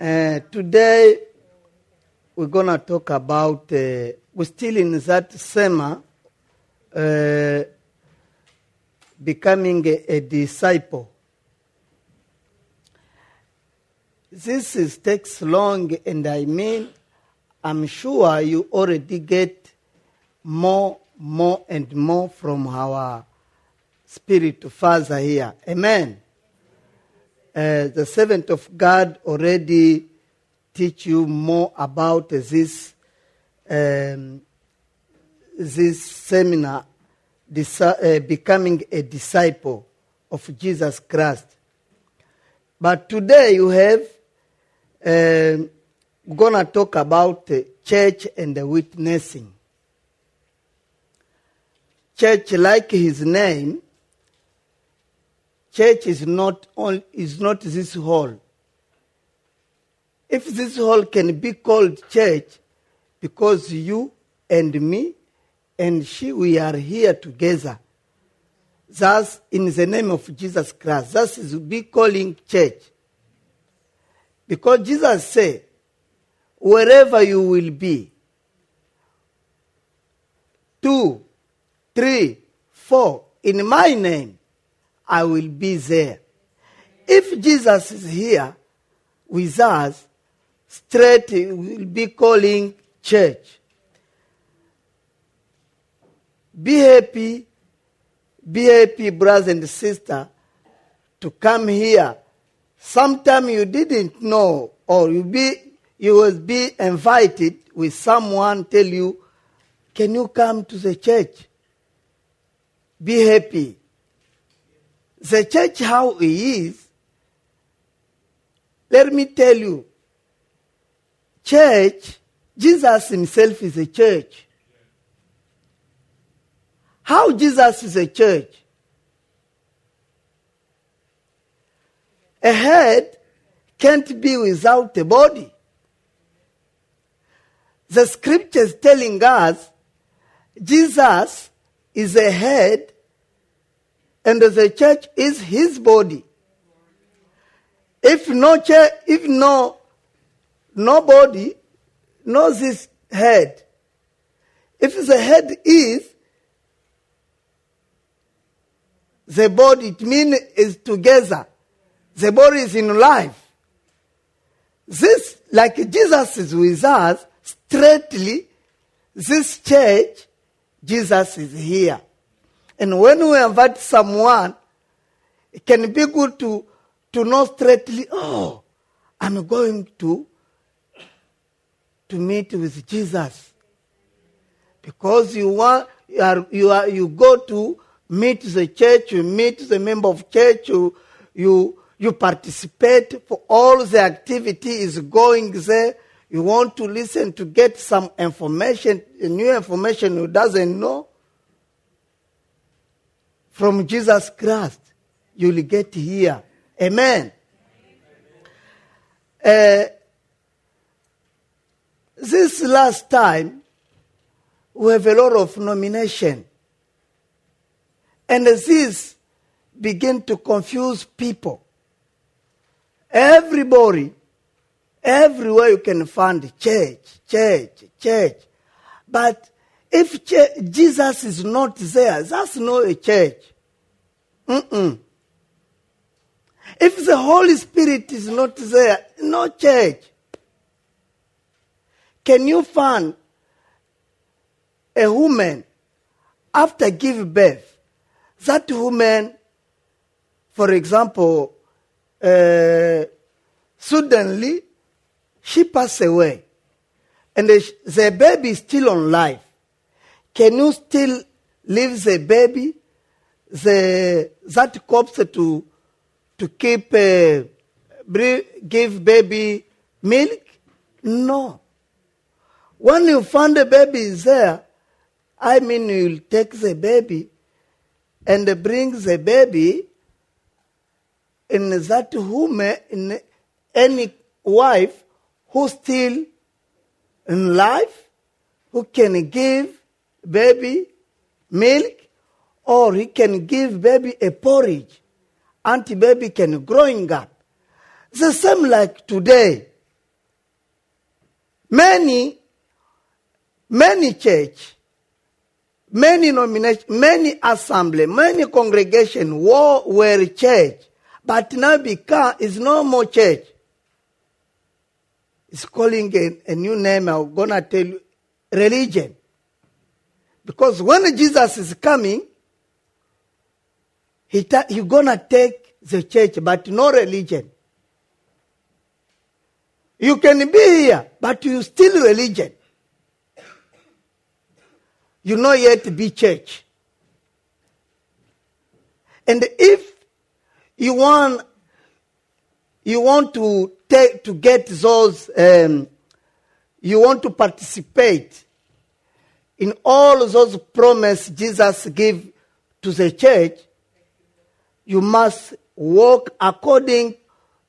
Uh, today we're gonna talk about. Uh, we're still in that same uh, becoming a, a disciple. This is, takes long, and I mean, I'm sure you already get more, more, and more from our spirit father here. Amen. Uh, the servant of God already teach you more about this um, this seminar, uh, becoming a disciple of Jesus Christ. But today you have uh, gonna talk about uh, church and the witnessing. Church, like his name, church is not all, is not this hall. If this hall can be called church, because you and me and she we are here together. Thus, in the name of Jesus Christ, thus is be calling church. Because Jesus said, wherever you will be, two, three, four, in my name, I will be there. If Jesus is here with us, straight we will be calling church. Be happy, be happy, brothers and sisters, to come here. Sometime you didn't know, or you be you will be invited with someone tell you, "Can you come to the church?" Be happy. The church how it is. Let me tell you, church, Jesus himself is a church. How Jesus is a church? A head can't be without a body. The scriptures telling us Jesus is a head and the church is his body. If no church, if no nobody knows his head. If the head is the body, it means is together. The body is in life. This, like Jesus is with us, straightly, this church, Jesus is here. And when we invite someone, it can be good to, to know straightly, oh, I'm going to, to meet with Jesus. Because you want, you, are, you, are, you go to meet the church, you meet the member of church, you, you, you participate for all the activity is going there. You want to listen to get some information, new information you doesn't know from Jesus Christ. You'll get here. Amen. Uh, this last time, we have a lot of nomination. And this begin to confuse people. Everybody, everywhere you can find church, church, church. But if ch- Jesus is not there, that's not a church. Mm-mm. If the Holy Spirit is not there, no church. Can you find a woman after give birth? That woman, for example, uh, suddenly she passed away, and the, the baby is still on life. Can you still leave the baby, the that corpse to to keep uh, give baby milk? No. When you find the baby is there, I mean you'll take the baby and bring the baby in that woman, in any wife who still in life, who can give baby milk, or he can give baby a porridge until baby can growing up. The same like today. many, many church, many nomination, many assembly, many congregation were, were church, but now become is no more church. It's calling a, a new name. I'm gonna tell you, religion. Because when Jesus is coming, he ta- he gonna take the church, but no religion. You can be here, but you still religion. You not yet be church. And if you want you want to take to get those um, you want to participate in all those promises Jesus gave to the church, you must walk according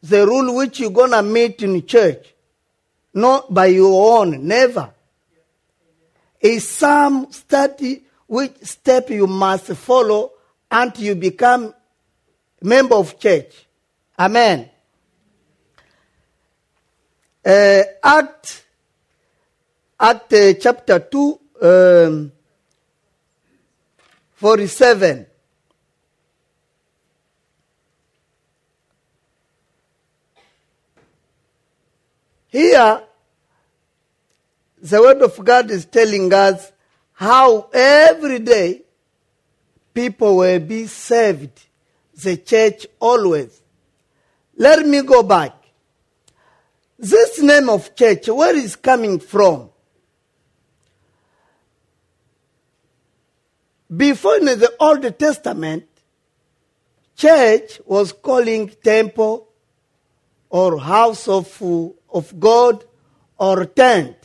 the rule which you're gonna meet in church, not by your own, never. Is some study which step you must follow until you become member of church. Amen. Uh, Act, Act uh, chapter 2, um, 47. Here, the Word of God is telling us how every day people will be saved. The church always. Let me go back. This name of church, where is coming from? Before in the Old Testament, church was calling temple or house of, of God or tent.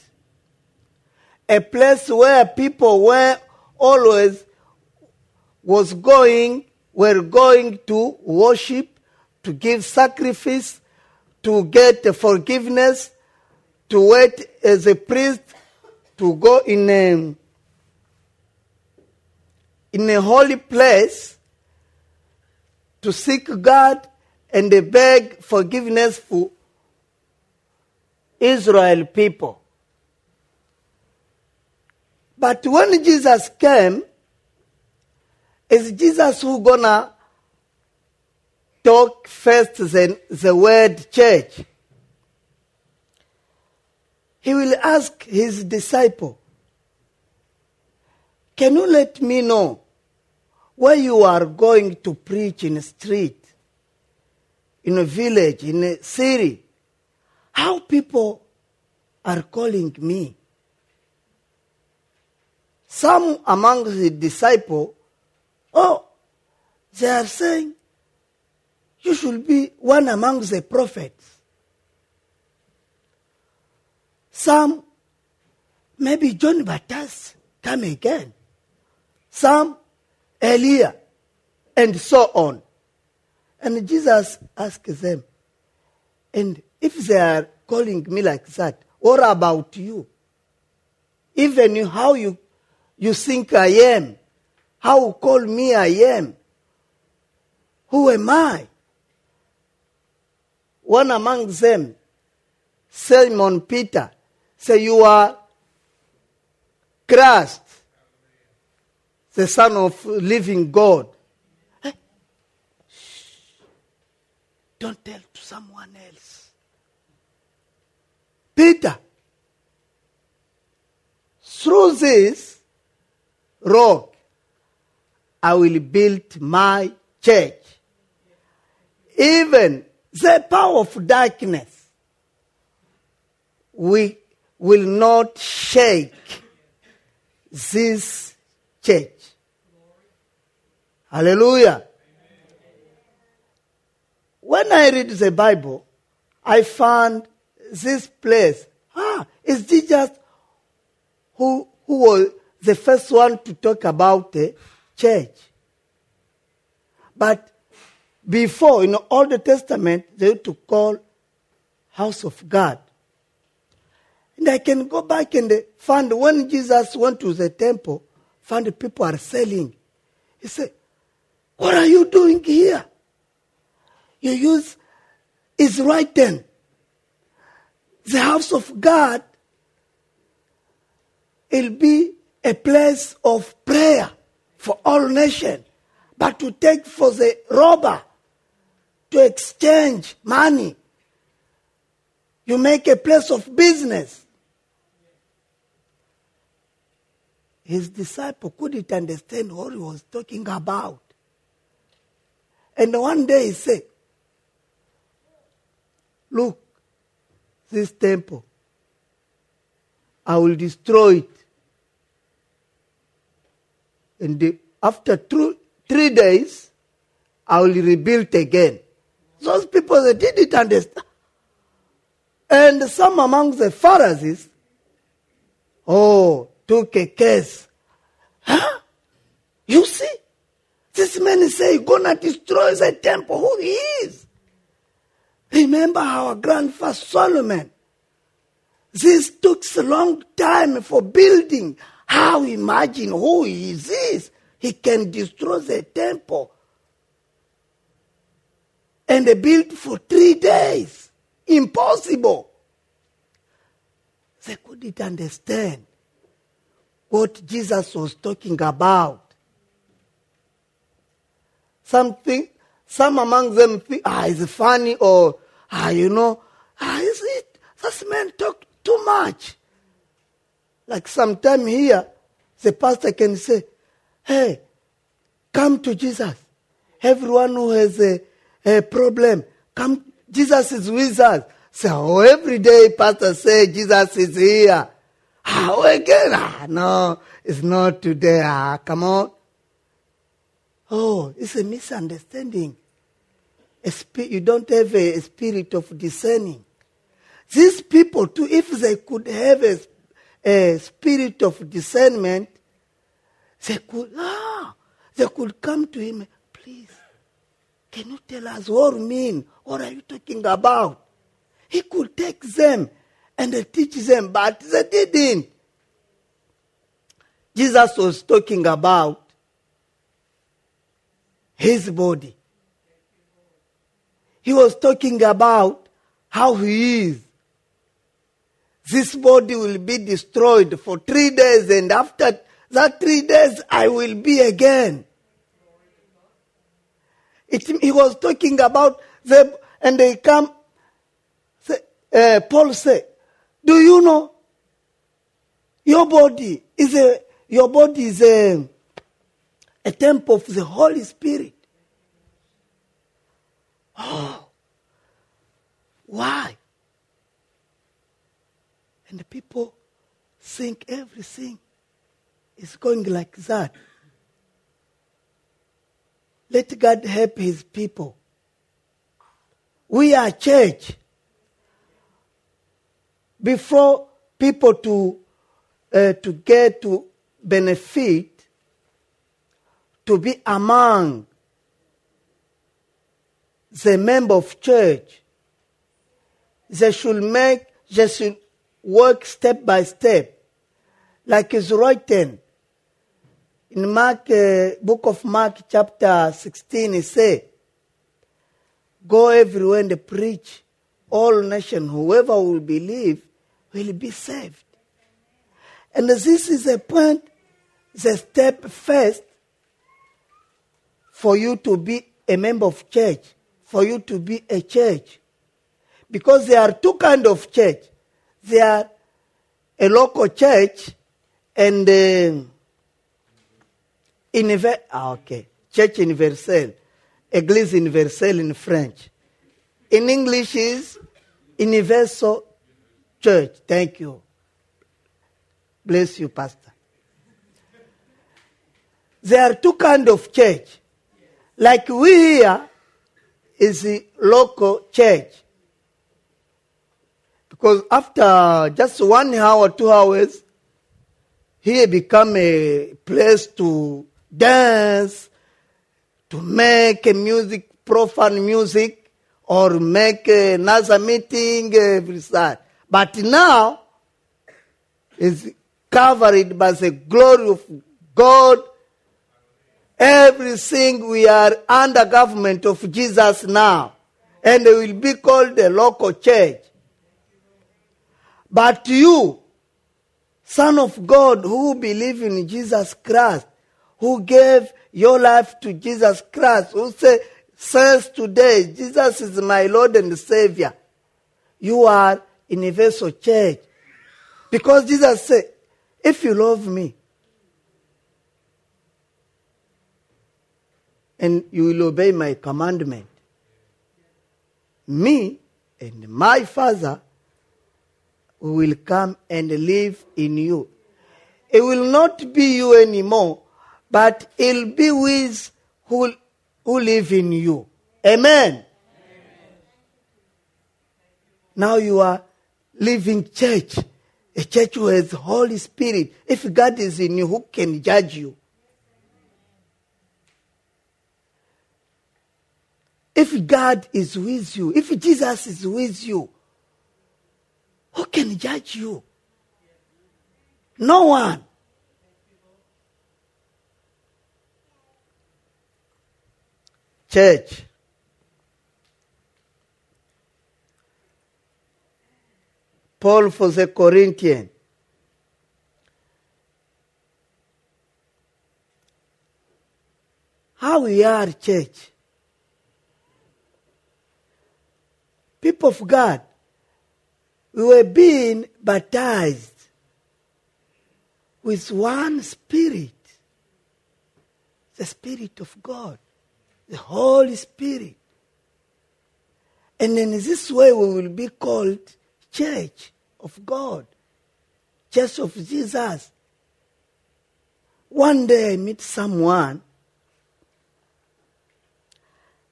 A place where people were always was going, were going to worship, to give sacrifice, to get forgiveness, to wait as a priest, to go in a, in a holy place, to seek God and beg forgiveness for Israel people. But when Jesus came, is Jesus who gonna talk first the, the word church? He will ask his disciple, Can you let me know where you are going to preach in a street, in a village, in a city? How people are calling me? Some among the disciples, oh, they are saying, you should be one among the prophets. Some, maybe John Baptist, come again. Some, Elia, and so on. And Jesus asked them, and if they are calling me like that, what about you? Even how you, you think I am, how call me I am, who am I? One among them, Simon Peter, say, You are Christ, the Son of living God. Eh? Don't tell to someone else. Peter, through this rock, I will build my church. Even the power of darkness we will not shake this church. Hallelujah. When I read the Bible, I found this place. Ah, it's Jesus who, who was the first one to talk about the church. But before, in all the Testament, they used to call house of God. And I can go back and find when Jesus went to the temple, find people are selling. He said, What are you doing here? You use is written. The house of God it'll be a place of prayer for all nations, but to take for the robber to exchange money. You make a place of business. His disciple couldn't understand what he was talking about. And one day he said, Look, this temple, I will destroy it. And the, after two, three days, I will rebuild again. Those people they didn't understand. And some among the Pharisees, oh, took a case. Huh? You see? This man say gonna destroy the temple. Who he is? Remember our grandfather Solomon. This took a long time for building. How imagine who he is? He can destroy the temple. And they built for three days. Impossible. They couldn't understand what Jesus was talking about. Something, some among them think, ah, it's funny or, ah, you know, ah, is it? This man talk too much. Like sometime here, the pastor can say, hey, come to Jesus. Everyone who has a, a problem, come, Jesus is with us. So every day pastor say Jesus is here. Ah, again, ah, no, it's not today. Ah, come on. Oh, it's a misunderstanding. A you don't have a, a spirit of discerning. These people, too, if they could have a, a spirit of discernment, they could, ah, they could come to him, please, can you tell us what you mean? What are you talking about? He could take them and they teach them, but they didn't. Jesus was talking about his body. He was talking about how he is. This body will be destroyed for three days, and after that three days, I will be again. It, he was talking about them, and they come. Uh, Paul said, "Do you know your body is a your body is a a temple of the Holy Spirit. Oh, why? And the people think everything is going like that. Let God help his people. We are church. Before people to, uh, to get to benefit, to be among the member of church, they should make, they should work step by step, like is written in Mark, uh, book of Mark, chapter 16, it say, Go everywhere and preach all nations. Whoever will believe will be saved. And this is a point, the step first for you to be a member of church, for you to be a church. Because there are two kind of church. There are a local church and uh, univer- ah, okay, church universelle, église universelle in French. In English is universal church. Thank you. Bless you, Pastor. There are two kind of church. Like we here is the local church. Because after just one hour, two hours, here become a place to dance, to make music, profane music, or make another meeting every Saturday. But now, is covered by the glory of God. Everything we are under government of Jesus now. And will be called the local church. But you, Son of God who believe in Jesus Christ, who gave your life to Jesus Christ, who say, says today, Jesus is my Lord and Savior. You are vessel church. Because Jesus said, if you love me, and you will obey my commandment, me and my Father will come and live in you. It will not be you anymore, but it'll be with who, who live in you. Amen. Amen. Now you are living church, a church who has Holy Spirit. If God is in you, who can judge you? If God is with you, if Jesus is with you, who can judge you? No one. Church. Paul for the Corinthian. How we are, church. People of God, we were being baptized with one spirit the Spirit of God, the Holy Spirit. And in this way, we will be called Church of God, Church of Jesus. One day I meet someone.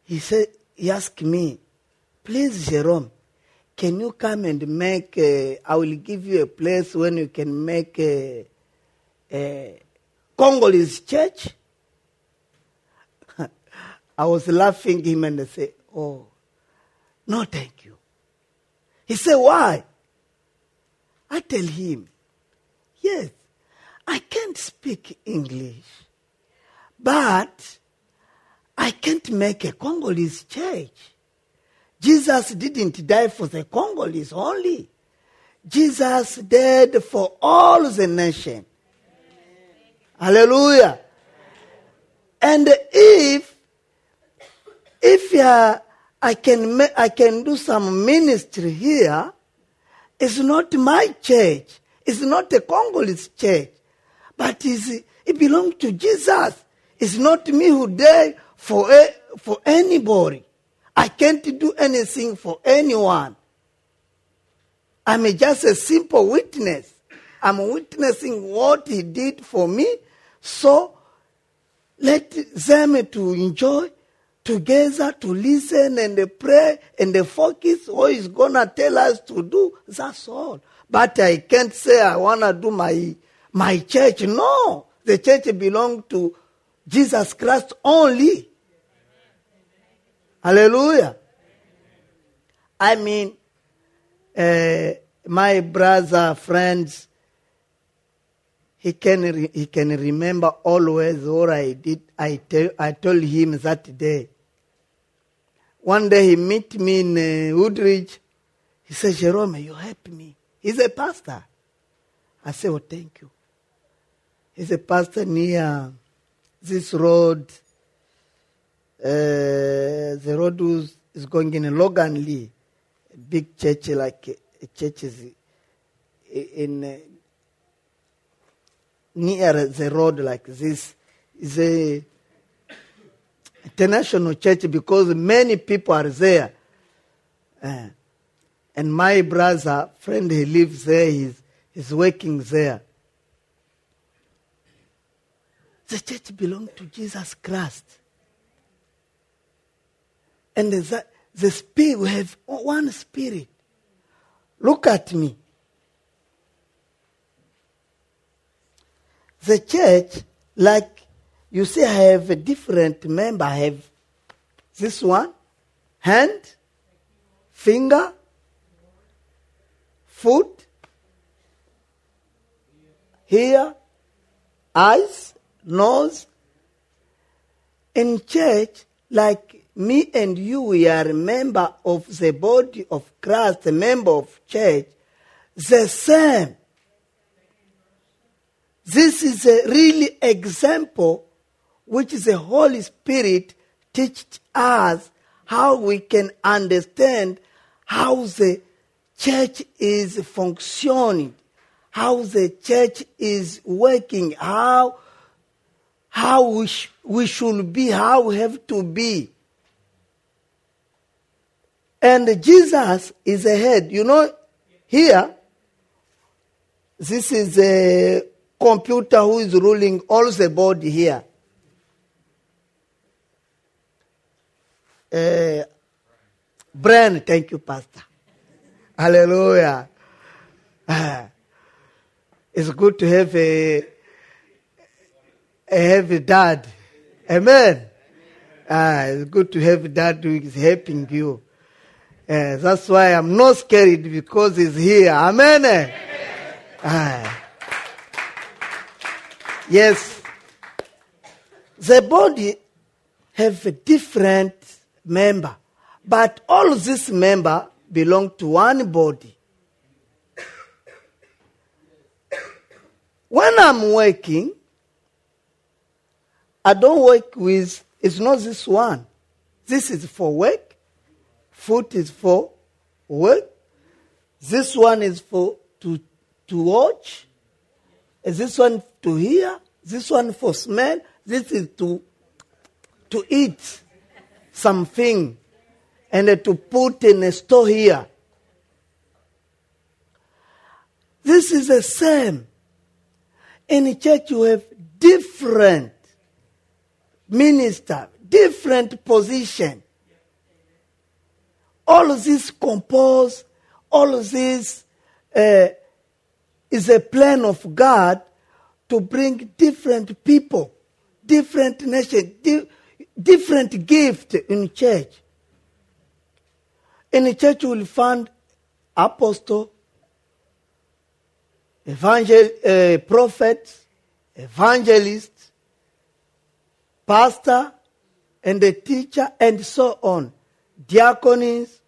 He said, he asked me, please, Jerome, can you come and make, a, I will give you a place when you can make a, a Congolese church? I was laughing him and I said, oh, no, thank you. He said, why? I tell him, yes, I can't speak English, but I can't make a Congolese church. Jesus didn't die for the Congolese only. Jesus died for all the nation. Hallelujah. And if if uh, I can I can do some ministry here, it's not my church. It's not a Congolese church, but it belongs to Jesus. It's not me who died for for anybody. I can't do anything for anyone. I'm just a simple witness. I'm witnessing what he did for me. So let them to enjoy together to listen and pray and focus what he's gonna tell us to do. That's all. But I can't say I wanna do my my church. No, the church belongs to Jesus Christ only. Hallelujah. I mean, uh, my brother, friends, he can, re- he can remember always what I did. I, tell, I told him that day. One day he met me in uh, Woodridge. He said, Jerome, you help me. He's a pastor. I said, oh, thank you. He's a pastor near this road uh, the road was, is going in Loganlea, a big church like a church is in uh, near the road like this. Is a international church because many people are there. Uh, and my brother, friend, he lives there. He's, he's working there. The church belongs to Jesus Christ. And the, the spirit, we have one spirit. Look at me. The church, like you see, I have a different member. I have this one, hand, finger, foot, ear, eyes, nose. In church, like me and you, we are a member of the body of Christ, a member of church, the same. This is a really example which is the Holy Spirit teached us how we can understand how the church is functioning, how the church is working, how how we, sh- we should be, how we have to be. And Jesus is ahead. You know, here, this is a computer who is ruling all the body here. Uh, Brian, thank you, Pastor. Hallelujah. Ah, it's good to have a, a heavy dad. Amen. Ah, it's good to have a dad who is helping you. Uh, that's why I'm not scared because he's here. Amen. Ah. Yes. The body have a different member, but all these member belong to one body. When I'm working, I don't work with, it's not this one. This is for work. Foot is for work. This one is for to, to watch. This one to hear. This one for smell. This is to, to eat something and to put in a store here. This is the same. In church, you have different minister, different position. All of this compose, all of this uh, is a plan of God to bring different people, different nation, different gift in church. In the church, you will find apostle, evangel, uh, prophet, evangelist, pastor, and a teacher, and so on. Diaconess,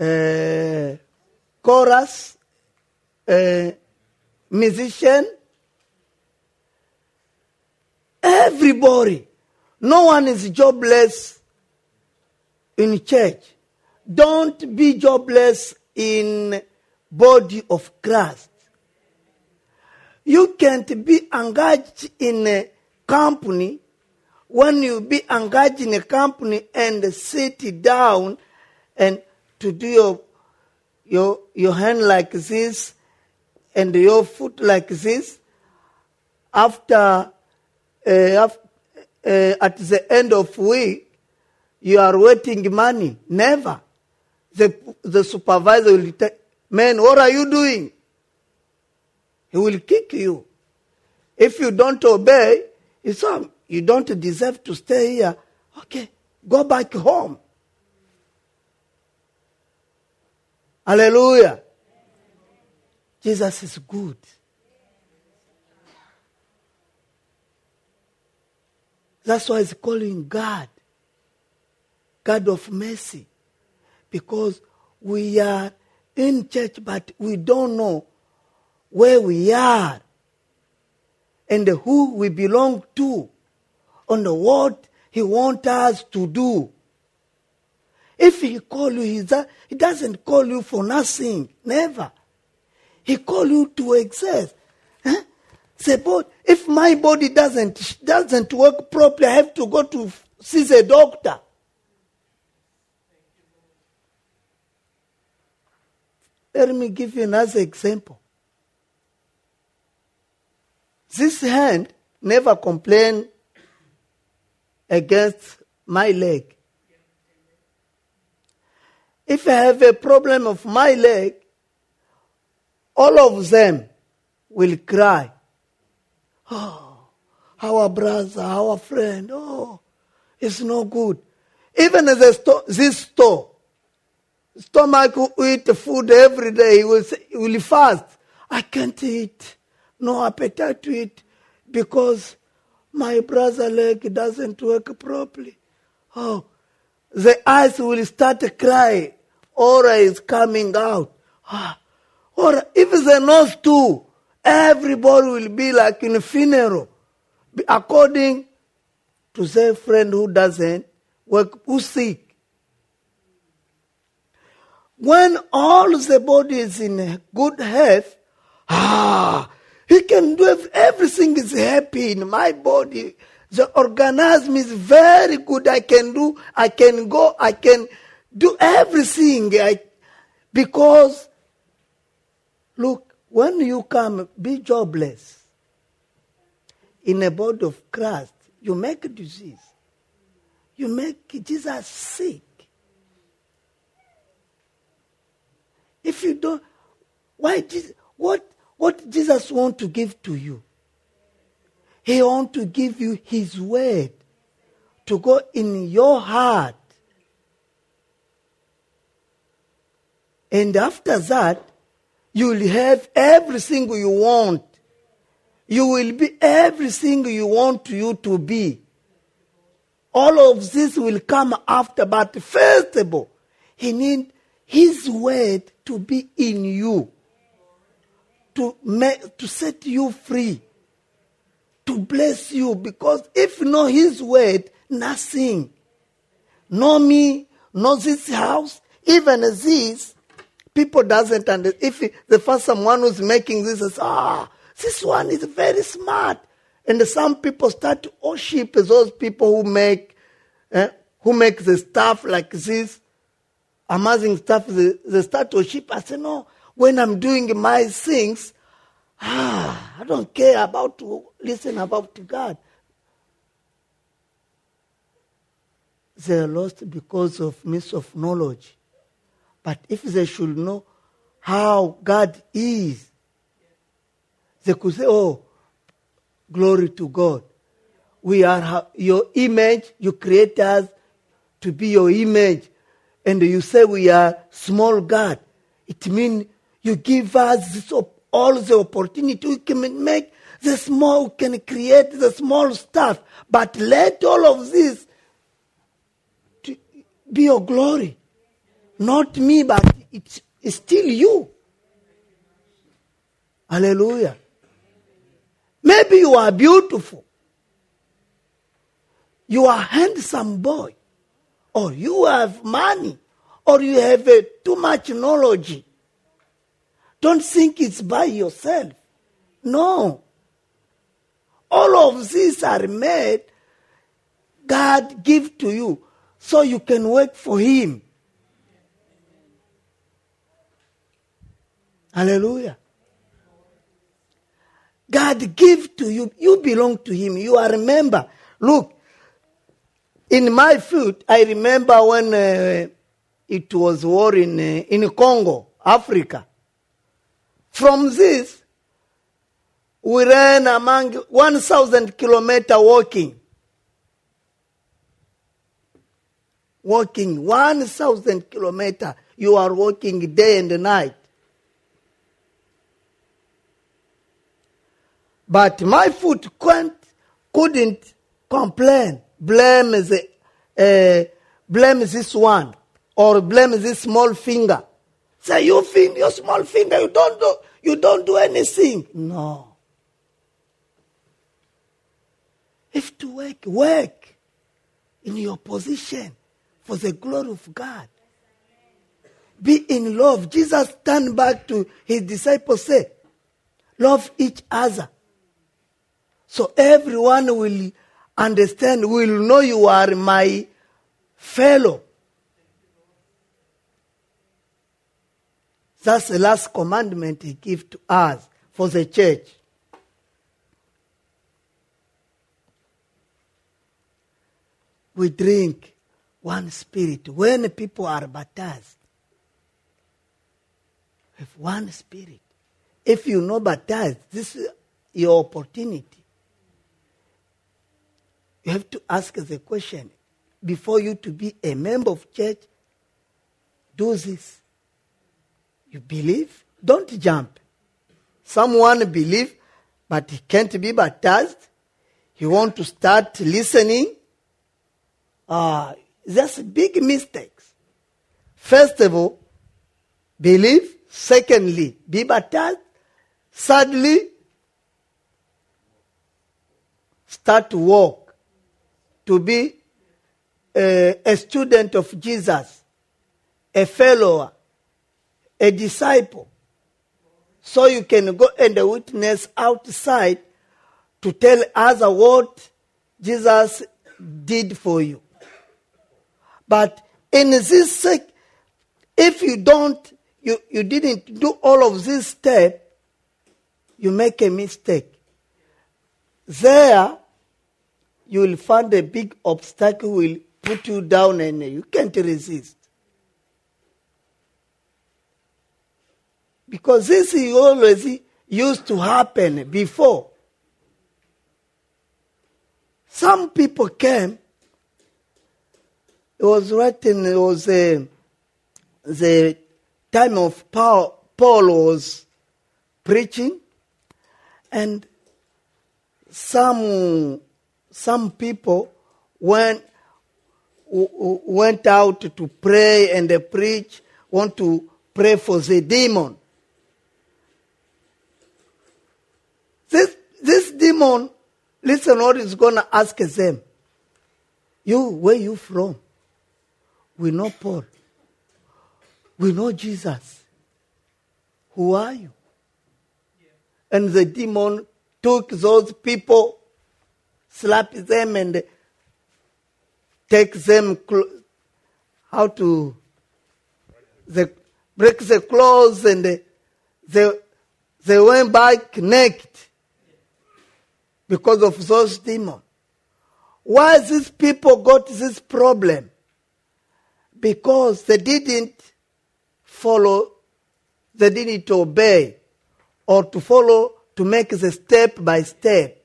uh, chorus, uh, musician, everybody. No one is jobless in church. Don't be jobless in body of Christ. You can't be engaged in a company when you be engaged in a company and sit down and to do your your your hand like this and your foot like this after uh, uh, at the end of week you are waiting money. Never. The the supervisor will tell man what are you doing? He will kick you. If you don't obey it's all you don't deserve to stay here. Okay go back home. Hallelujah. Jesus is good That's why he's calling God, God of mercy, because we are in church, but we don't know where we are and who we belong to and what he wants us to do. If he call you, he, doesn't call you for nothing, never. He call you to exist. Huh? Say, but if my body doesn't doesn't work properly, I have to go to see the doctor. Let me give you another example. This hand never complained against my leg. If I have a problem of my leg, all of them will cry. Oh, our brother, our friend, oh, it's no good. Even sto- this store, stomach will eat food every day, he will, say, he will fast. I can't eat, no appetite to eat because my brother leg doesn't work properly. Oh, the eyes will start to cry. Aura is coming out. Ah, or if the nose too, Everybody will be like in a funeral, according to their friend who doesn't work, who's sick. When all the body is in good health, ah, he can do everything is happy in my body. The organism is very good. I can do, I can go, I can do everything. I, because, look, when you come, be jobless in a body of Christ, you make disease. You make Jesus sick. If you don't, why Jesus, what, what Jesus want to give to you? He want to give you his word to go in your heart. And after that, you will have everything you want. You will be everything you want you to be. All of this will come after, but first of all, he need his word to be in you, to, make, to set you free, to bless you. Because if no his word, nothing. No me, no this house, even this, people doesn't understand. If the first someone who's making this says, ah, this one is very smart. And some people start to worship those people who make, eh, who make the stuff like this, amazing stuff. They, they start to worship. I say, no, when I'm doing my things, ah, I don't care about to listen about God. They are lost because of miss of knowledge. But if they should know how God is, they could say, Oh, glory to God. We are your image, you create us to be your image. And you say we are small God. It means you give us all the opportunity. We can make the small, we can create the small stuff. But let all of this be your glory. Not me, but it's, still you. Hallelujah. Maybe you are beautiful. You are handsome boy. Or you have money. Or you have uh, too much knowledge. Don't think it's by yourself. No. All of these are made God give to you so you can work for him. Hallelujah. God give to you. You belong to him. You are a member. Look, in my field, I remember when uh, it was war in, uh, in Congo, Africa. From this, we ran among 1,000 kilometer walking. Walking 1,000 kilometer. You are walking day and night. But my foot couldn't, complain, blame uh, blame this one, or blame this small finger. Say, you finger, your small finger, you don't do, you don't do anything. No. If to work, work in your position for the glory of God. Be in love. Jesus turned back to his disciples, say, love each other. So everyone will understand, will know you are my fellow. That's the last commandment he gives to us for the church. We drink one spirit. When people are baptized, with one spirit. If you know baptized, this is your opportunity you have to ask the question before you to be a member of church, do this. You believe? Don't jump. Someone believe, but he can't be baptized. He want to start listening. Uh, that's big mistakes. First of all, believe. Secondly, be baptized. Sadly, start to walk, to be a, a student of Jesus, a follower, a disciple. So you can go and witness outside to tell others what Jesus did for you. But in this if you don't, you, you didn't do all of this step, you make a mistake. There, you will find a big obstacle will put you down and you can't resist. Because this is always used to happen before. Some people came. It was written, it was uh, the time of Paul, Paul was preaching, and some, some people went, went out to pray and they preach, want to pray for the demon. This, this demon, listen what is going to ask them. You, where you from? We know Paul. We know Jesus. Who are you? And the demon took those people, slapped them, and take them cl- how to they break the clothes, and they they went back naked because of those demons. Why these people got this problem? Because they didn't follow, they didn't obey, or to follow, to make the step by step.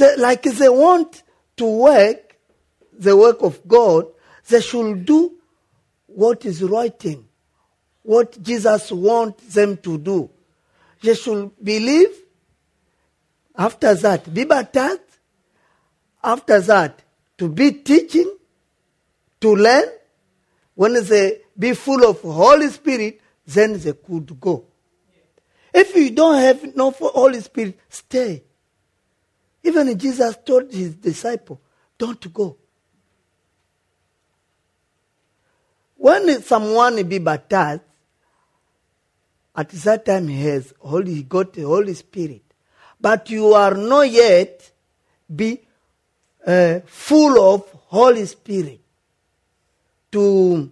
They, like they want to work the work of God, they should do what is writing, what Jesus wants them to do. They should believe. After that, be baptized. After that, to be teaching, to learn. When they be full of Holy Spirit, then they could go. If you don't have no Holy Spirit, stay. Even Jesus told his disciple, don't go. When someone be baptized, at that time he has holy, he got the Holy Spirit. But you are not yet be uh, full of Holy Spirit to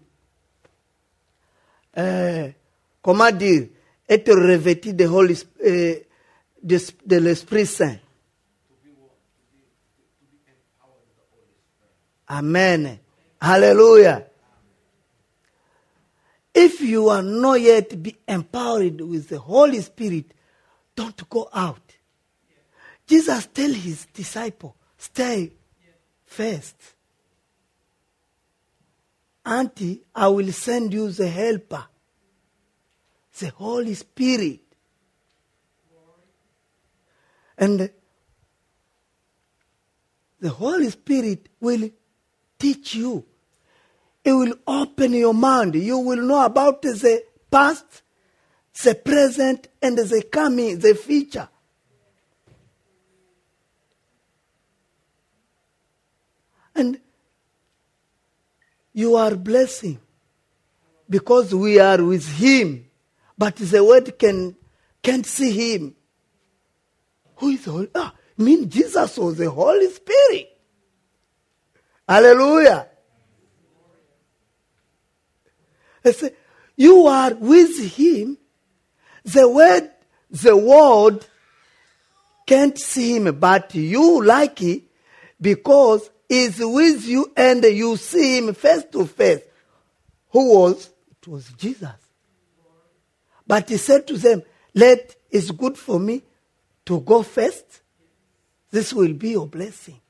euh, comment eh, dire, être revêtu de, Holy, euh, de, de l'Esprit Saint. Amen. Hallelujah. If you are not yet be empowered with the Holy Spirit, don't go out. Jesus tell his disciple, stay first. Auntie, I will send you the helper, the Holy Spirit. And the Holy Spirit will teach you. It will open your mind. You will know about the past, the present, and the coming, the future. And you are blessing because we are with him but the world can can't see him who is holy ah mean jesus was the holy spirit hallelujah I say, you are with him the word the world can't see him but you like it because is with you and you see him face to face. Who was? It was Jesus. But he said to them, Let it's good for me to go first. This will be your blessing.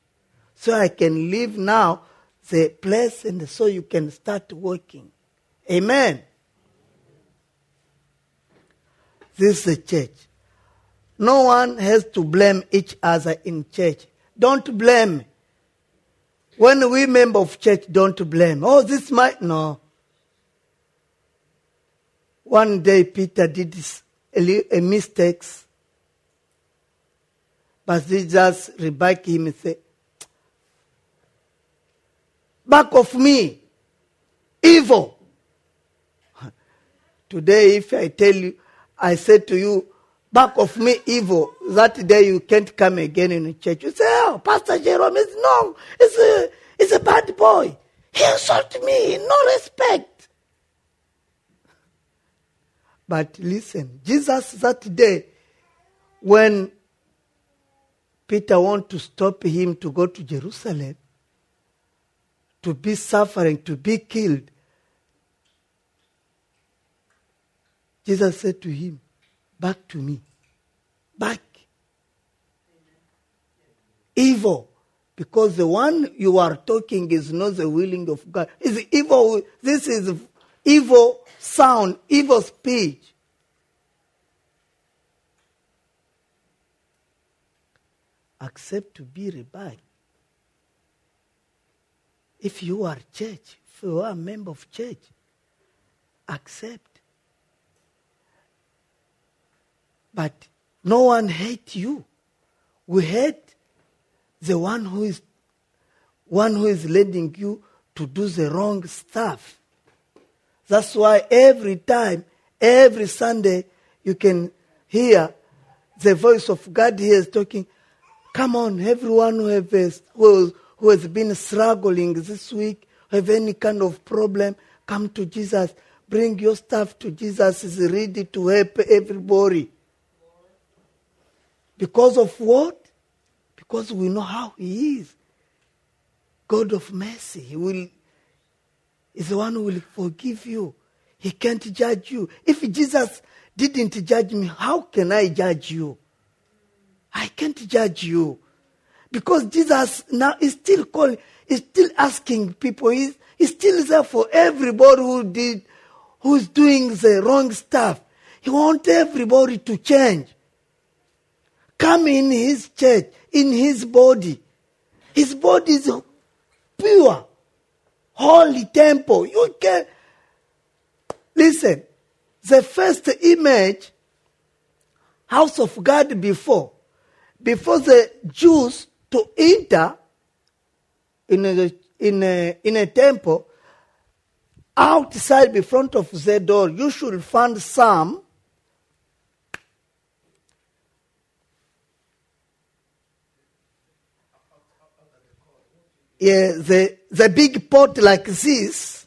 So I can leave now the place and so you can start working. Amen. This is the church. No one has to blame each other in church. Don't blame. When we member of church don't blame, oh, this might, no. One day Peter did a, a mistakes. But Jesus rebuked him and said, Back of me, evil. Today, if I tell you, I say to you, back of me evil, that day you can't come again in the church. You say, oh, Pastor Jerome is no, he's a, he's a bad boy. He insulted me, no respect. But listen, Jesus that day, when Peter wanted to stop him to go to Jerusalem, to be suffering, to be killed, Jesus said to him, Back to me. Back. Evil. Because the one you are talking is not the willing of God. It's evil. This is evil sound, evil speech. Accept to be rebuked. If you are church, if you are a member of church, accept. But no one hate you. We hate the one who is one who is leading you to do the wrong stuff. That's why every time, every Sunday, you can hear the voice of God here is talking. Come on, everyone who has, who, who has been struggling this week, have any kind of problem, come to Jesus. Bring your stuff to Jesus. Is ready to help everybody. Because of what? Because we know how He is. God of mercy. He will is the one who will forgive you. He can't judge you. If Jesus didn't judge me, how can I judge you? I can't judge you. Because Jesus now is still calling, is still asking people, he's, he's still there for everybody who did, who's doing the wrong stuff. He wants everybody to change. Come in his church, in his body. His body is pure, holy temple. You can listen. The first image, house of God before, before the Jews to enter in a, in a, in a temple, outside the front of the door, you should find some yeah, the the big pot like this,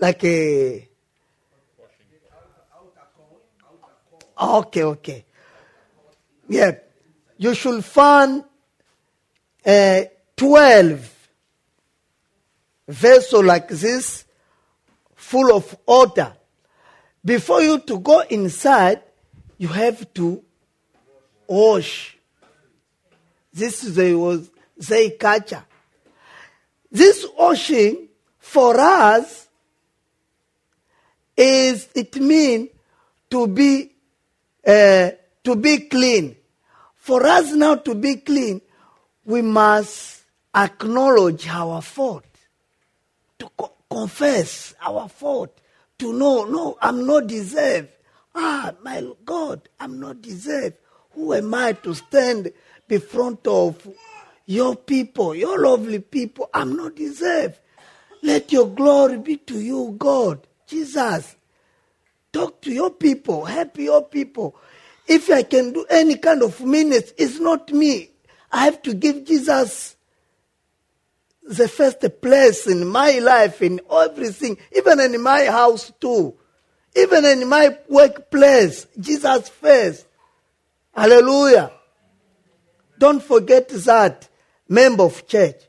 like a. Ah, okay, okay. Yeah, you should find uh, twelve vessel like this, full of water. Before you to go inside, you have to wash. This is was they culture. This washing for us is it mean to be uh, to be clean. For us now to be clean, we must acknowledge our fault, to co- confess our fault, to know, no, I'm not deserved. Ah, my God, I'm not deserved. Who am I to stand before of your people, your lovely people, I'm not deserved. Let your glory be to you, God. Jesus, talk to your people, help your people. If I can do any kind of minutes, it's not me. I have to give Jesus the first place in my life, in everything, even in my house too. Even in my workplace, Jesus first. Hallelujah. Don't forget that member of church.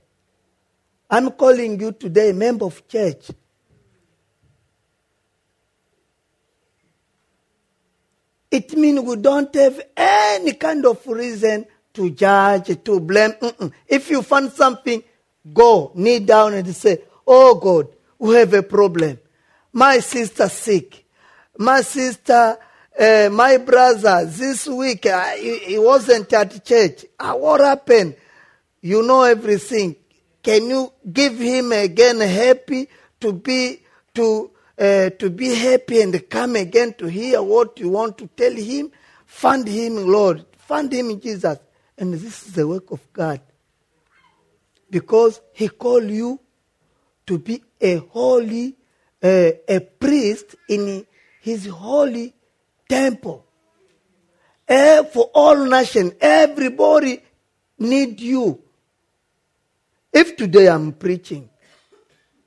I'm calling you today, member of church. It means we don't have any kind of reason to judge, to blame. Mm-mm. If you find something, go, kneel down and say, Oh God, we have a problem. My sister sick. My sister, uh, my brother, this week, uh, he, he wasn't at church. Uh, what happened? You know everything. Can you give him again happy to be, to uh, to be happy and come again to hear what you want to tell him, fund him, Lord. Fund him Jesus. And this is the work of God. Because he called you to be a holy, uh, a priest in his holy temple. Eh, for all nations, everybody need you. If today I'm preaching,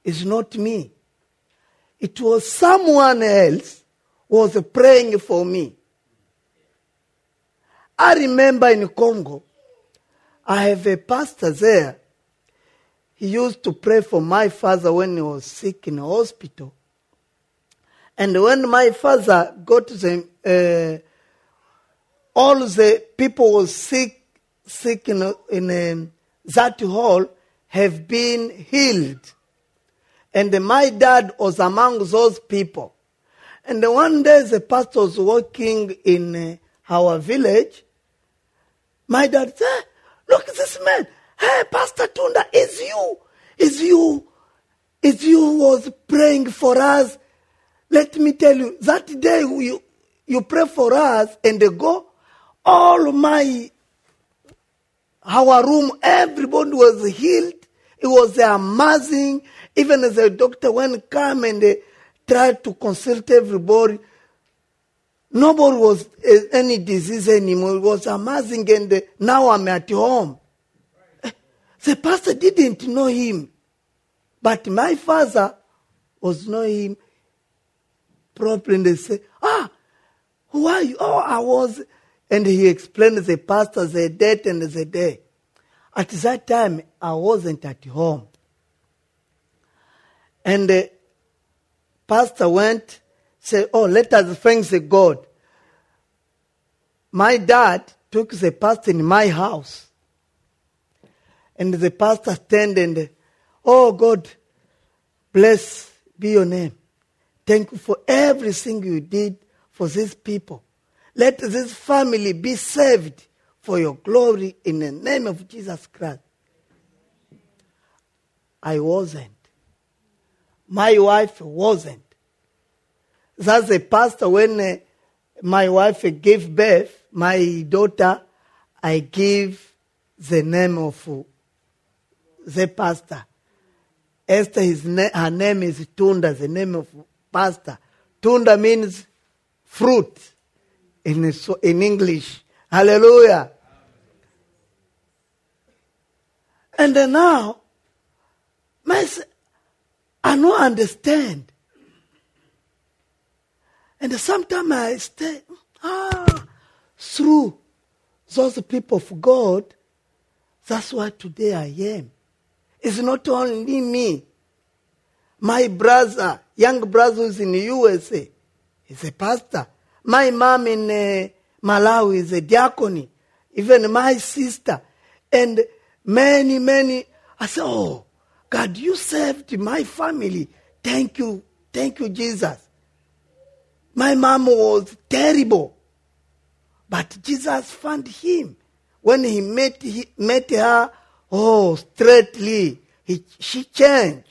it's not me. It was someone else was praying for me. I remember in Congo, I have a pastor there. He used to pray for my father when he was sick in hospital. And when my father got the, uh, all the people was sick, sick in, in um, that hall have been healed. And my dad was among those people. And one day the pastor was working in uh, our village. My dad said, look this man. Hey, Pastor Tunda, is you, is you, is you was praying for us. Let me tell you, that day you, you pray for us and they go, all my, our room, everybody was healed. It was amazing. Even as a doctor, when come and they tried to consult everybody, nobody was uh, any disease anymore. It was amazing, and uh, now I'm at home. The pastor didn't know him, but my father was know him properly. And they say, "Ah, who are you?" Oh, I was, and he explained the pastor the date and the day. At that time, I wasn't at home. And the pastor went, said, Oh, let us thank the God. My dad took the pastor in my house. And the pastor stand and, Oh God, bless be your name. Thank you for everything you did for these people. Let this family be saved for your glory in the name of Jesus Christ. I wasn't. My wife wasn't. That's a pastor when uh, my wife gave birth, my daughter, I give the name of the pastor. Esther, his na- her name is Tunda, the name of pastor. Tunda means fruit in, in English. Hallelujah. And now, I don't understand. And sometimes I stay, ah, through those people of God, that's why today I am. It's not only me. My brother, young brother who's in the USA, is a pastor. My mom in uh, Malawi is a diacony. Even my sister. And many, many. I said, oh, God, you saved my family. Thank you. Thank you, Jesus. My mom was terrible. But Jesus found him. When he met, he met her, oh, straightly, he, she changed.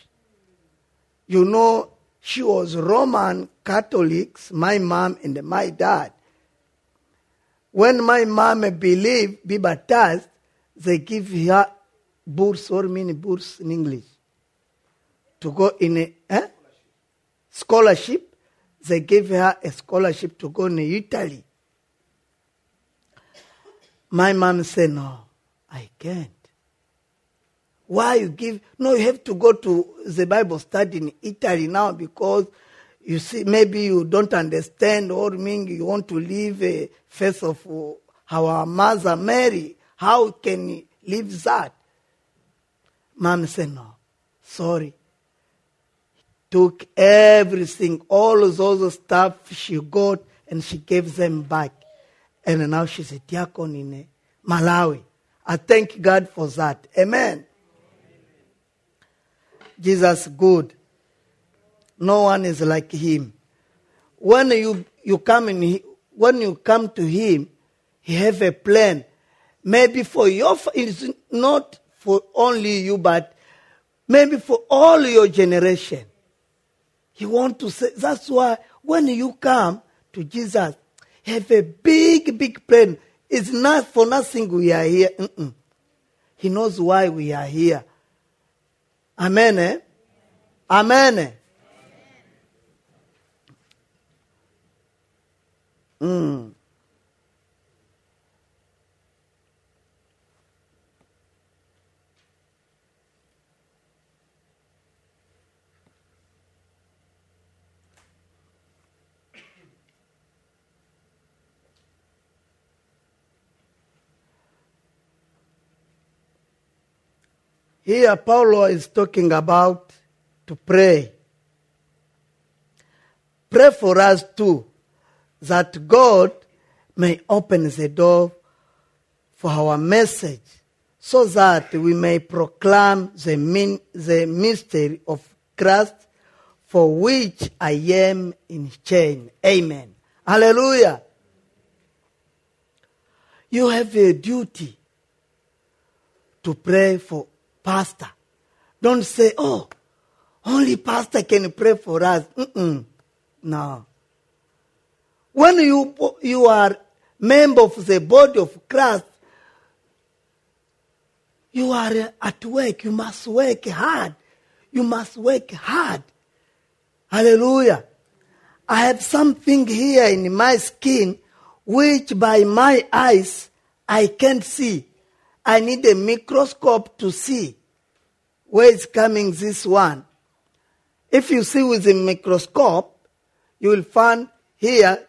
You know, she was Roman Catholics, my mom and my dad. When my mom believed, be baptized, they give her burs or mini burs in English to go in a eh? scholarship. They gave her a scholarship to go to Italy. My mom said, No, I can't. Why you give? No, you have to go to the Bible study in Italy now because you see, maybe you don't understand or mean you want to leave a face of our mother Mary. How can you live that? Mom said, No, sorry. Took everything, all those stuff she got, and she gave them back. And now she's a diacon in eh, Malawi. I thank God for that. Amen. Jesus good. No one is like him. When you, you come in, when you come to him, he have a plan. Maybe for your, it's not for only you, but maybe for all your generation. He want to say, that's why when you come to Jesus, have a big, big plan. It's not for nothing we are here. Mm-mm. He knows why we are here. Amen. Eh? Amen. Mm. Here, Paulo is talking about to pray. Pray for us too, that God may open the door for our message, so that we may proclaim the, min- the mystery of Christ, for which I am in chain. Amen. Hallelujah. You have a duty to pray for pastor. Don't say, oh, only pastor can pray for us. Mm-mm. No. When you, you are member of the body of Christ, you are at work. You must work hard. You must work hard. Hallelujah. I have something here in my skin which by my eyes I can't see. I need a microscope to see where it's coming this one. If you see with a microscope, you will find here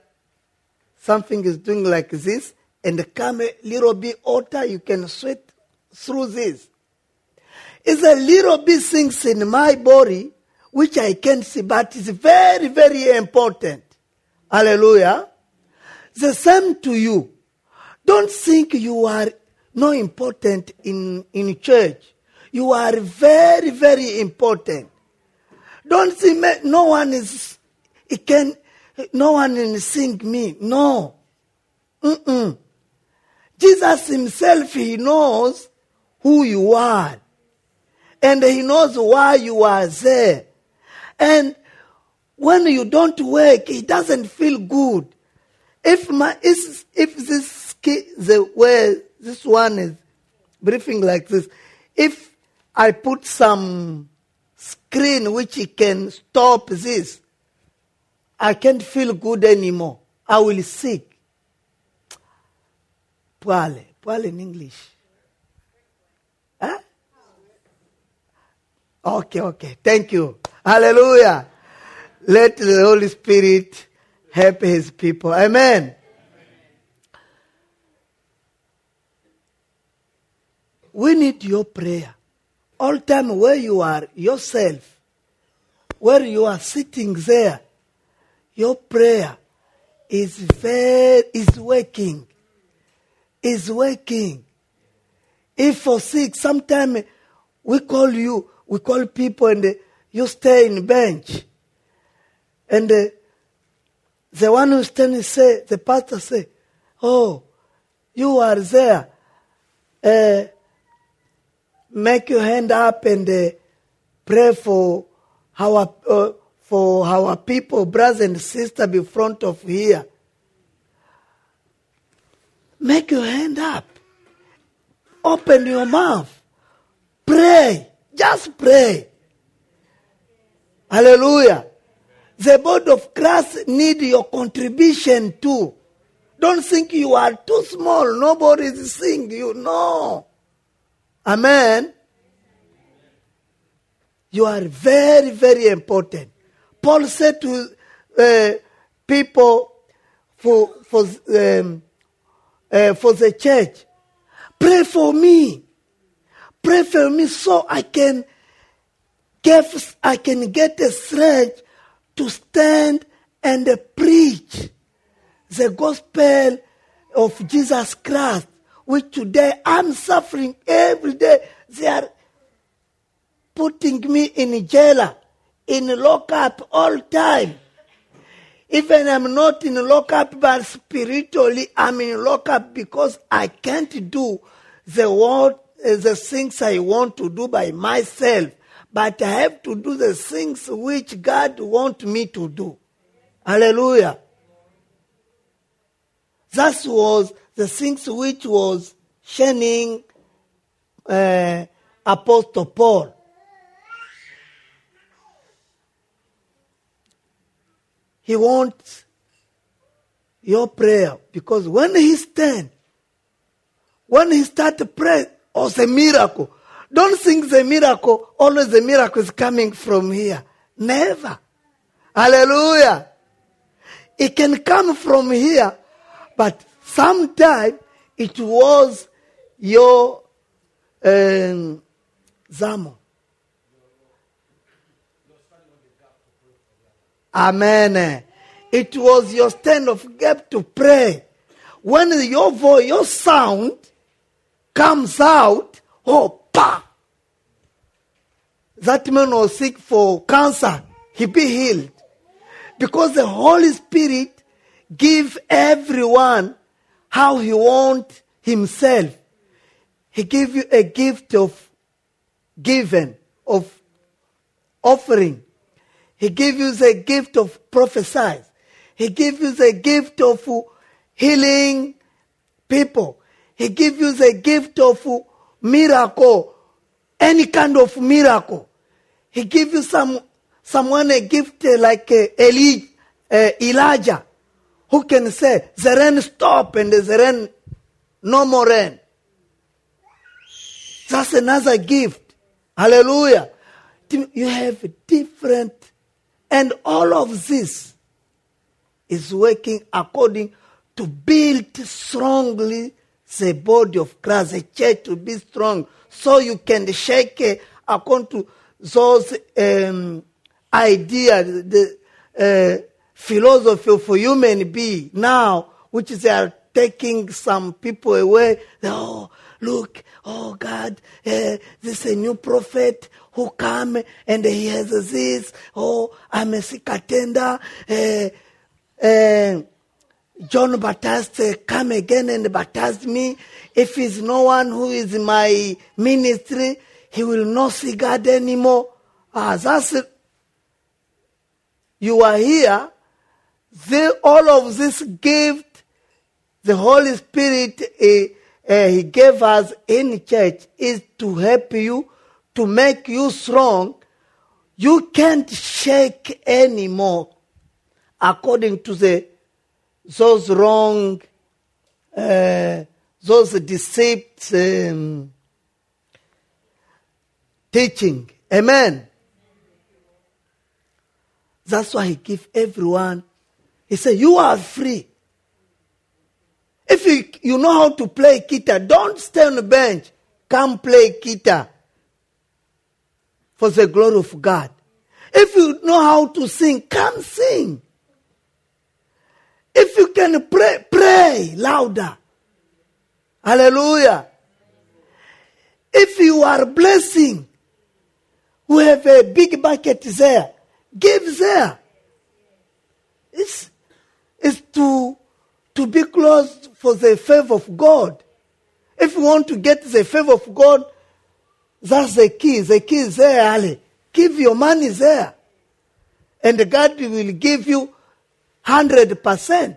something is doing like this and come a little bit outer, you can sweat through this. It's a little bit things in my body which I can't see, but it's very, very important. Hallelujah. The same to you. Don't think you are not important in, in church. You are very, very important. Don't think no one is, it can, no one can sing me. No. Mm-mm. Jesus himself, he knows who you are. And he knows why you are there. And when you don't work, it doesn't feel good. If my, if, if this, the way this one is briefing like this, if I put some screen which can stop this, I can't feel good anymore. I will sick. Pwale. Pwale in English. Huh? Okay, okay. Thank you. Hallelujah. Let the Holy Spirit help his people. Amen. We need your prayer. All time where you are yourself, where you are sitting there, your prayer is very is working. Is working. If for sick, sometime we call you, we call people and you stay in bench. And uh, the one who standing say, the pastor say, oh, you are there. Uh, make your hand up and uh, pray for our uh, for our people, brothers and sisters, be front of here. Make your hand up. Open your mouth. Pray. Just pray. Hallelujah. The body of Christ need your contribution too. Don't think you are too small. Nobody is seeing you. No. Amen. You are very, very important. Paul said to uh, people for, for, um, uh, for the church, pray for me. Pray for me so I can get, I can get the strength to stand and preach the gospel of Jesus Christ which today I'm suffering every day. They are putting me in jail, in lockup all time. Even I'm not in lockup, but spiritually I'm in lockup because I can't do the word, eh, the things I want to do by myself. but I have to do the things which God wants me to do. Hallelujah. That was the things which was shining uh, Apostle Paul. He wants your prayer because when he stand, when he start to pray, oh, it's a miracle. Don't think the miracle, always the miracle is coming from here. Never. Hallelujah. It can come from here, but sometime it was your um, zamo. Amen. It was your stand of gap to pray. When your voice, your sound comes out, oh, pa! That man was sick for cancer. He be healed. Because the Holy Spirit give everyone how he want himself. He give you a gift of giving, of offering. He give you the gift of prophesy. He give you the gift of healing people. He give you the gift of miracle, any kind of miracle. He give you some someone a gift like uh, Eli, uh, Elijah, who can say the rain stop and the rain no more rain. That's another gift. Hallelujah. You have different, and all of this is working according to build strongly the body of Christ, the church to be strong, so you can shake according to those um, ideas, the uh, philosophy for human being now, which they are taking some people away. Oh, look, oh God, uh, this is a new prophet who come and he has this. Oh, I'm a sick attender. Uh, uh, John Baptist uh, come again and baptize me. If it's no one who is my ministry, he will not see God anymore. Ah, that's it. You are here. They, all of this gift, the Holy Spirit, uh, uh, He gave us in church is to help you, to make you strong. You can't shake anymore according to the those wrong, uh, those deceived um, teaching. Amen. That's why he give everyone. He said, "You are free. If you, you know how to play guitar, don't stay on the bench. Come play guitar for the glory of God. If you know how to sing, come sing. If you can pray, pray louder. Hallelujah. If you are blessing, we have a big bucket there. Give there. It's, it's to, to be close for the favor of God. If you want to get the favor of God, that's the key. The key is there, Ali. Give your money there. And God will give you 100%.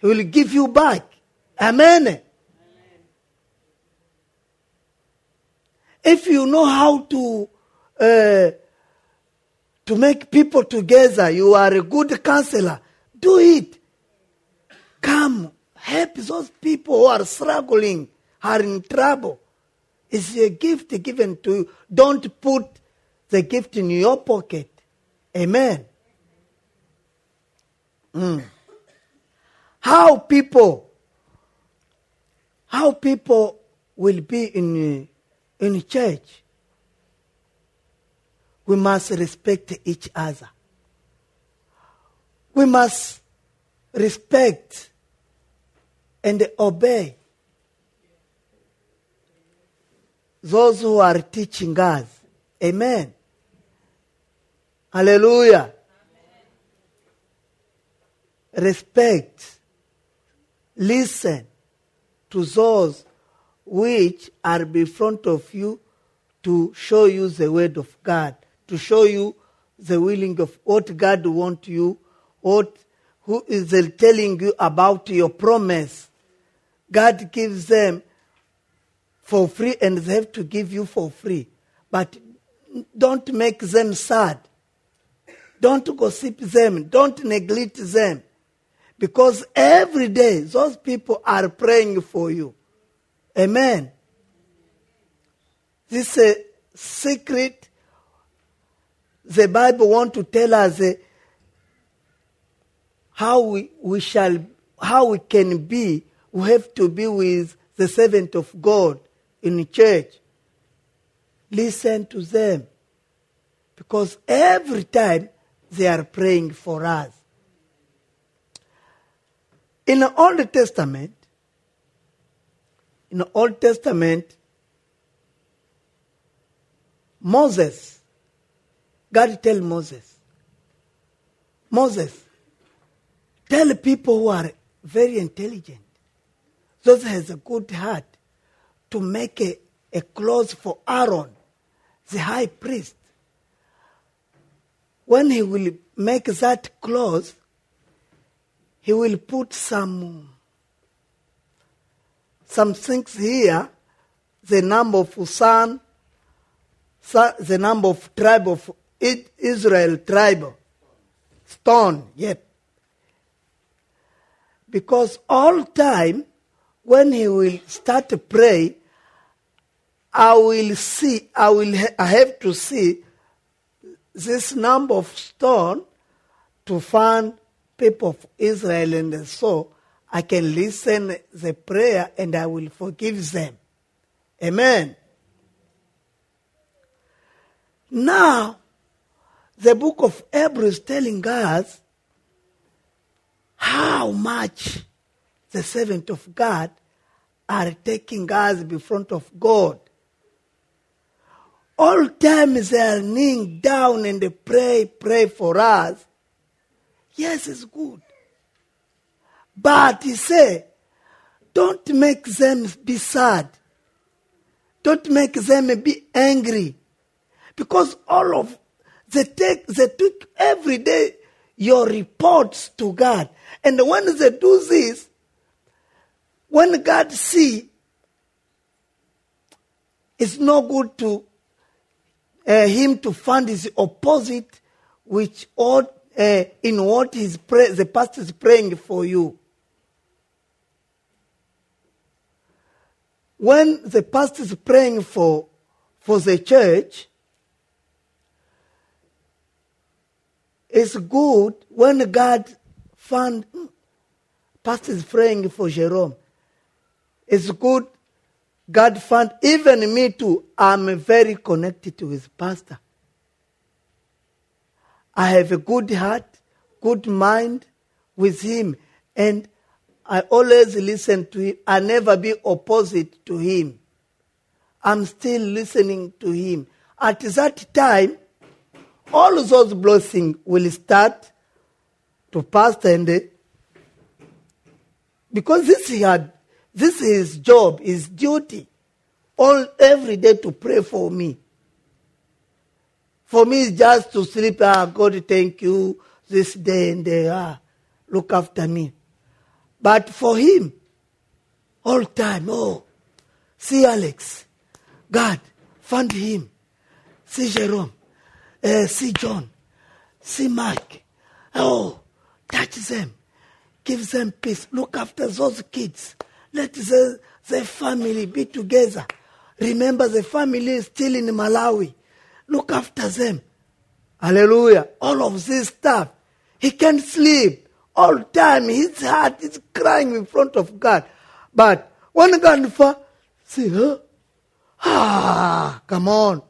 He will give you back. Amen. If you know how to uh, to make people together, you are a good counselor. Do it. Come, help those people who are struggling, are in trouble. It's a gift given to you. Don't put the gift in your pocket. Amen. Mm. How people, how people will be in in church. We must respect each other. We must respect and obey those who are teaching us. Amen. Hallelujah respect, listen to those which are in front of you to show you the word of God, to show you the willing of what God wants you, what who is telling you about your promise. God gives them for free and they have to give you for free. But don't make them sad. Don't gossip them. Don't neglect them. Because every day those people are praying for you. Amen. This is a secret the Bible want to tell us uh, how we, we shall how we can be. We have to be with the servant of God in church. Listen to them. Because every time they are praying for us. In the Old Testament, in the Old Testament, Moses, God tell Moses, Moses, tell people who are very intelligent, those has a good heart, to make a, a clothes for Aaron, the high priest. When he will make that clothes, he will put some some things here, the number of son, the number of tribe of Israel tribe, stone, yep. Because all time, when he will start to pray, I will see, I will, ha- I have to see this number of stone to find people of Israel and so I can listen the prayer and I will forgive them. Amen. Now, the book of Hebrews telling us how much the servant of God are taking us before of God. All time they are kneeling down and they pray, pray for us. Yes, it's good. But he said, don't make them be sad. Don't make them be angry. Because all of they take they took every day your reports to God. And when they do this, when God see it's no good to uh, him to find his opposite which ought, uh, in what his pray, the pastor is praying for you. When the pastor is praying for, for the church, it's good when God found pastor is praying for Jerome. It's good God found even me too. I'm very connected to his pastor. I have a good heart, good mind with him, and I always listen to him. I never be opposite to him. I'm still listening to him. At that time, all those blessings will start to pass and because this he had this is job, his duty, all every day to pray for me. For me, it's just to sleep. Ah, God, thank you this day and day. Ah, look after me. But for him, all time, oh, see Alex, God, fund him. See Jerome, uh, see John, see Mike. Oh, touch them, give them peace. Look after those kids. Let the, the family be together. Remember, the family is still in Malawi. Look after them. Hallelujah. All of this stuff. He can't sleep. All time his heart is crying in front of God. But when God for see her, ah, come on.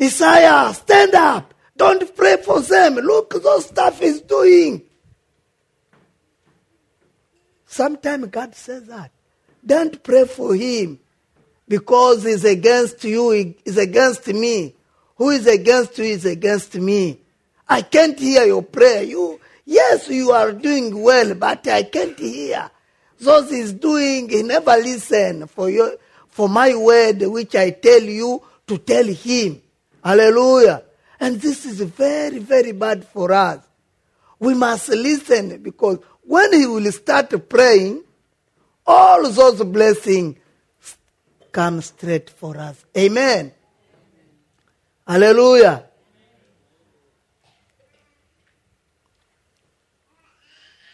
Isaiah, stand up. Don't pray for them. Look, those stuff is doing. Sometimes God says that. Don't pray for him because he's against you, he's against me. Who is against you is against me. I can't hear your prayer. You, yes, you are doing well, but I can't hear. Those he's doing, he never listen for your, for my word which I tell you to tell him. Hallelujah. And this is very, very bad for us. We must listen because when he will start praying, all those blessings come straight for us. Amen. Hallelujah.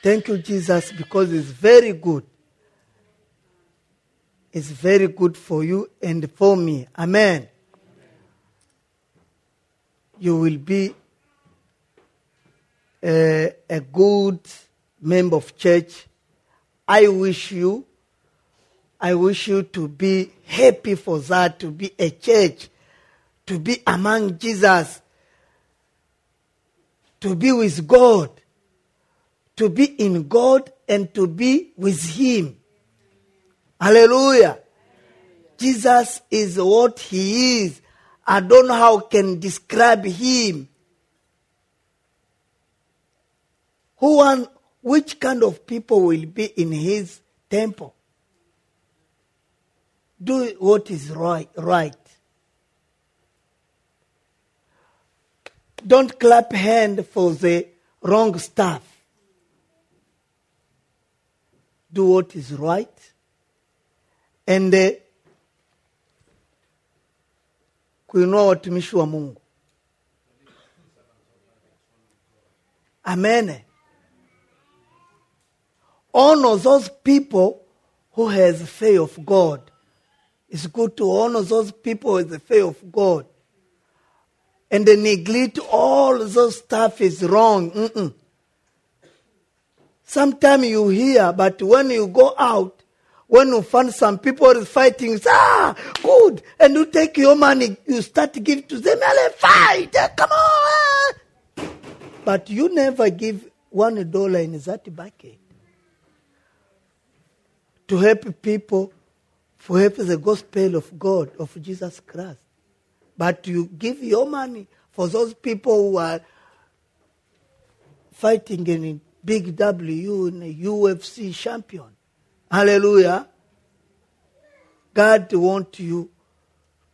Thank you, Jesus, because it's very good. It's very good for you and for me. Amen. You will be a, a good member of church. I wish you, I wish you to be happy for that, to be a church, to be among Jesus, to be with God, to be in God and to be with Him. Hallelujah. Jesus is what He is. I don't know how can describe Him. Who and which kind of people will be in His temple? Do what is right. right. Don't clap hand for the wrong stuff. Do what is right. And uh, kuinua watumishi wa Mungu. Amen. Honor those people who has fear of God. It's good to honor those people with the fear of God. And the neglect all those stuff is wrong. Mm-mm. Sometimes you hear, but when you go out, when you find some people fighting, ah, good, and you take your money, you start to give to them, and they fight, come on. But you never give one dollar in that bucket to help people, to help the gospel of God, of Jesus Christ. But you give your money for those people who are fighting in big W in a UFC champion. Hallelujah. God wants you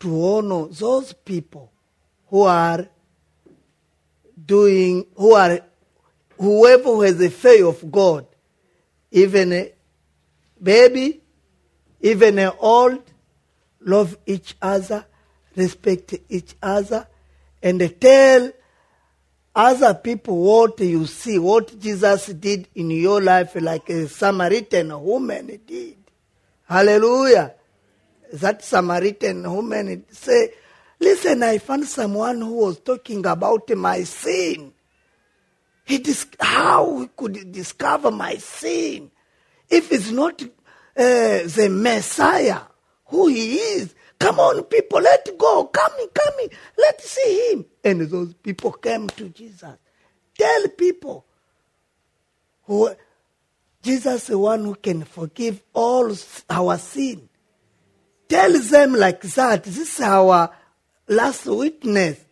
to honor those people who are doing, who are, whoever who has a fear of God, even baby, even an old, love each other, respect each other, and tell other people what you see, what Jesus did in your life, like a Samaritan woman did. Hallelujah. That Samaritan woman say, listen, I found someone who was talking about my sin. He dis- how he could discover my sin if it's not uh, the Messiah, who he is. Come on, people, let go. Come, come, let's see him. And those people came to Jesus. Tell people who Jesus is the one who can forgive all our sin. Tell them like that. This is our last witness.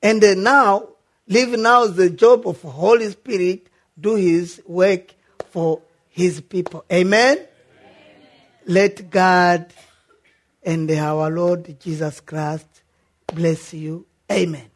And now, leave now the job of Holy Spirit, do his work for his people. Amen? Amen. Let God and our Lord Jesus Christ bless you. Amen.